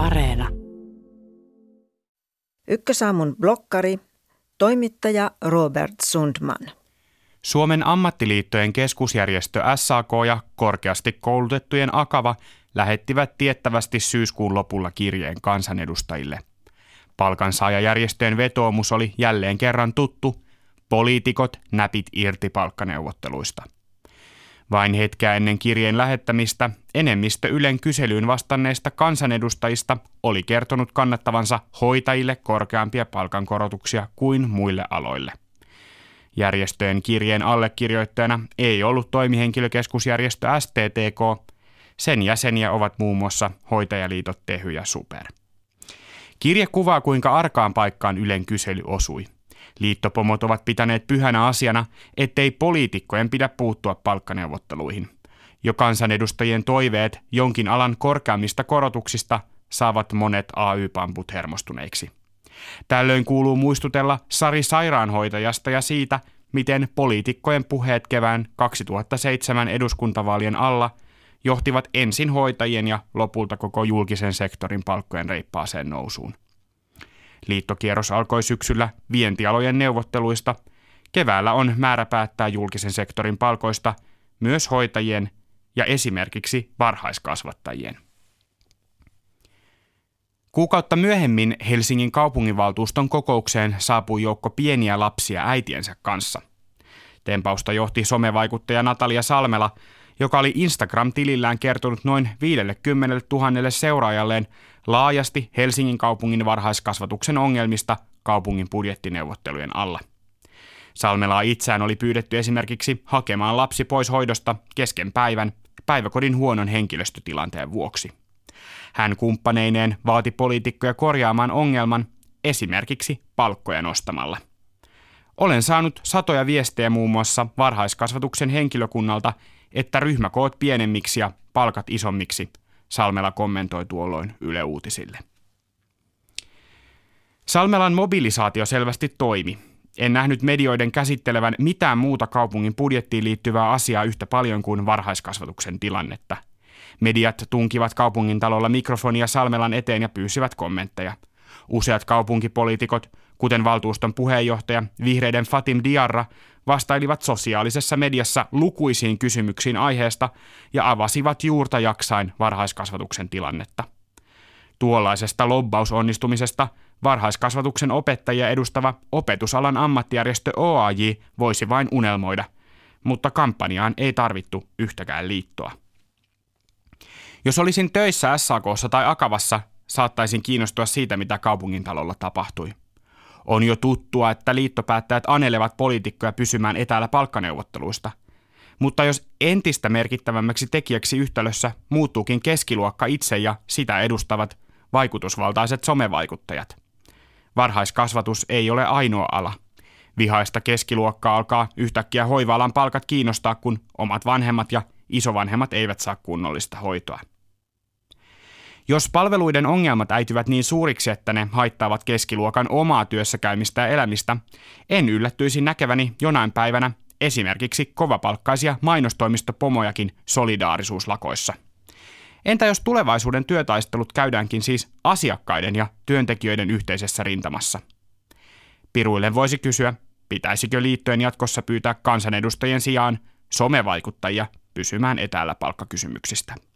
Areena. Ykkösaamun blokkari, toimittaja Robert Sundman. Suomen ammattiliittojen keskusjärjestö SAK ja korkeasti koulutettujen Akava lähettivät tiettävästi syyskuun lopulla kirjeen kansanedustajille. Palkansaajajärjestöjen vetoomus oli jälleen kerran tuttu, poliitikot näpit irti palkkaneuvotteluista. Vain hetkeä ennen kirjeen lähettämistä enemmistö Ylen kyselyyn vastanneista kansanedustajista oli kertonut kannattavansa hoitajille korkeampia palkankorotuksia kuin muille aloille. Järjestöjen kirjeen allekirjoittajana ei ollut toimihenkilökeskusjärjestö STTK, sen jäseniä ovat muun muassa hoitajaliitot Tehy ja Super. Kirje kuvaa, kuinka arkaan paikkaan Ylen kysely osui – Liittopomot ovat pitäneet pyhänä asiana, ettei poliitikkojen pidä puuttua palkkaneuvotteluihin. Jo kansanedustajien toiveet jonkin alan korkeammista korotuksista saavat monet AY-pamput hermostuneiksi. Tällöin kuuluu muistutella Sari sairaanhoitajasta ja siitä, miten poliitikkojen puheet kevään 2007 eduskuntavaalien alla johtivat ensin hoitajien ja lopulta koko julkisen sektorin palkkojen reippaaseen nousuun. Liittokierros alkoi syksyllä vientialojen neuvotteluista. Keväällä on määrä päättää julkisen sektorin palkoista myös hoitajien ja esimerkiksi varhaiskasvattajien. Kuukautta myöhemmin Helsingin kaupunginvaltuuston kokoukseen saapui joukko pieniä lapsia äitiensä kanssa. Tempausta johti somevaikuttaja Natalia Salmela, joka oli Instagram-tilillään kertonut noin 50 000 seuraajalleen laajasti Helsingin kaupungin varhaiskasvatuksen ongelmista kaupungin budjettineuvottelujen alla. Salmelaa itseään oli pyydetty esimerkiksi hakemaan lapsi pois hoidosta kesken päivän päiväkodin huonon henkilöstötilanteen vuoksi. Hän kumppaneineen vaati poliitikkoja korjaamaan ongelman esimerkiksi palkkoja nostamalla. Olen saanut satoja viestejä muun muassa varhaiskasvatuksen henkilökunnalta, että ryhmäkoot pienemmiksi ja palkat isommiksi, Salmela kommentoi tuolloin Yle Uutisille. Salmelan mobilisaatio selvästi toimi. En nähnyt medioiden käsittelevän mitään muuta kaupungin budjettiin liittyvää asiaa yhtä paljon kuin varhaiskasvatuksen tilannetta. Mediat tunkivat kaupungin talolla mikrofonia Salmelan eteen ja pyysivät kommentteja. Useat kaupunkipoliitikot, kuten valtuuston puheenjohtaja, vihreiden Fatim Diarra, vastailivat sosiaalisessa mediassa lukuisiin kysymyksiin aiheesta ja avasivat juurta jaksain varhaiskasvatuksen tilannetta. Tuollaisesta lobbausonnistumisesta varhaiskasvatuksen opettajia edustava opetusalan ammattijärjestö OAJ voisi vain unelmoida, mutta kampanjaan ei tarvittu yhtäkään liittoa. Jos olisin töissä SAKssa tai Akavassa, saattaisin kiinnostua siitä, mitä kaupungin talolla tapahtui. On jo tuttua, että liittopäättäjät anelevat poliitikkoja pysymään etäällä palkkaneuvotteluista. Mutta jos entistä merkittävämmäksi tekijäksi yhtälössä muuttuukin keskiluokka itse ja sitä edustavat vaikutusvaltaiset somevaikuttajat. Varhaiskasvatus ei ole ainoa ala. Vihaista keskiluokkaa alkaa yhtäkkiä hoivaalan palkat kiinnostaa, kun omat vanhemmat ja isovanhemmat eivät saa kunnollista hoitoa. Jos palveluiden ongelmat äityvät niin suuriksi, että ne haittaavat keskiluokan omaa työssäkäymistä ja elämistä, en yllättyisi näkeväni jonain päivänä esimerkiksi kovapalkkaisia mainostoimistopomojakin solidaarisuuslakoissa. Entä jos tulevaisuuden työtaistelut käydäänkin siis asiakkaiden ja työntekijöiden yhteisessä rintamassa? Piruille voisi kysyä, pitäisikö liittojen jatkossa pyytää kansanedustajien sijaan somevaikuttajia pysymään etäällä palkkakysymyksistä.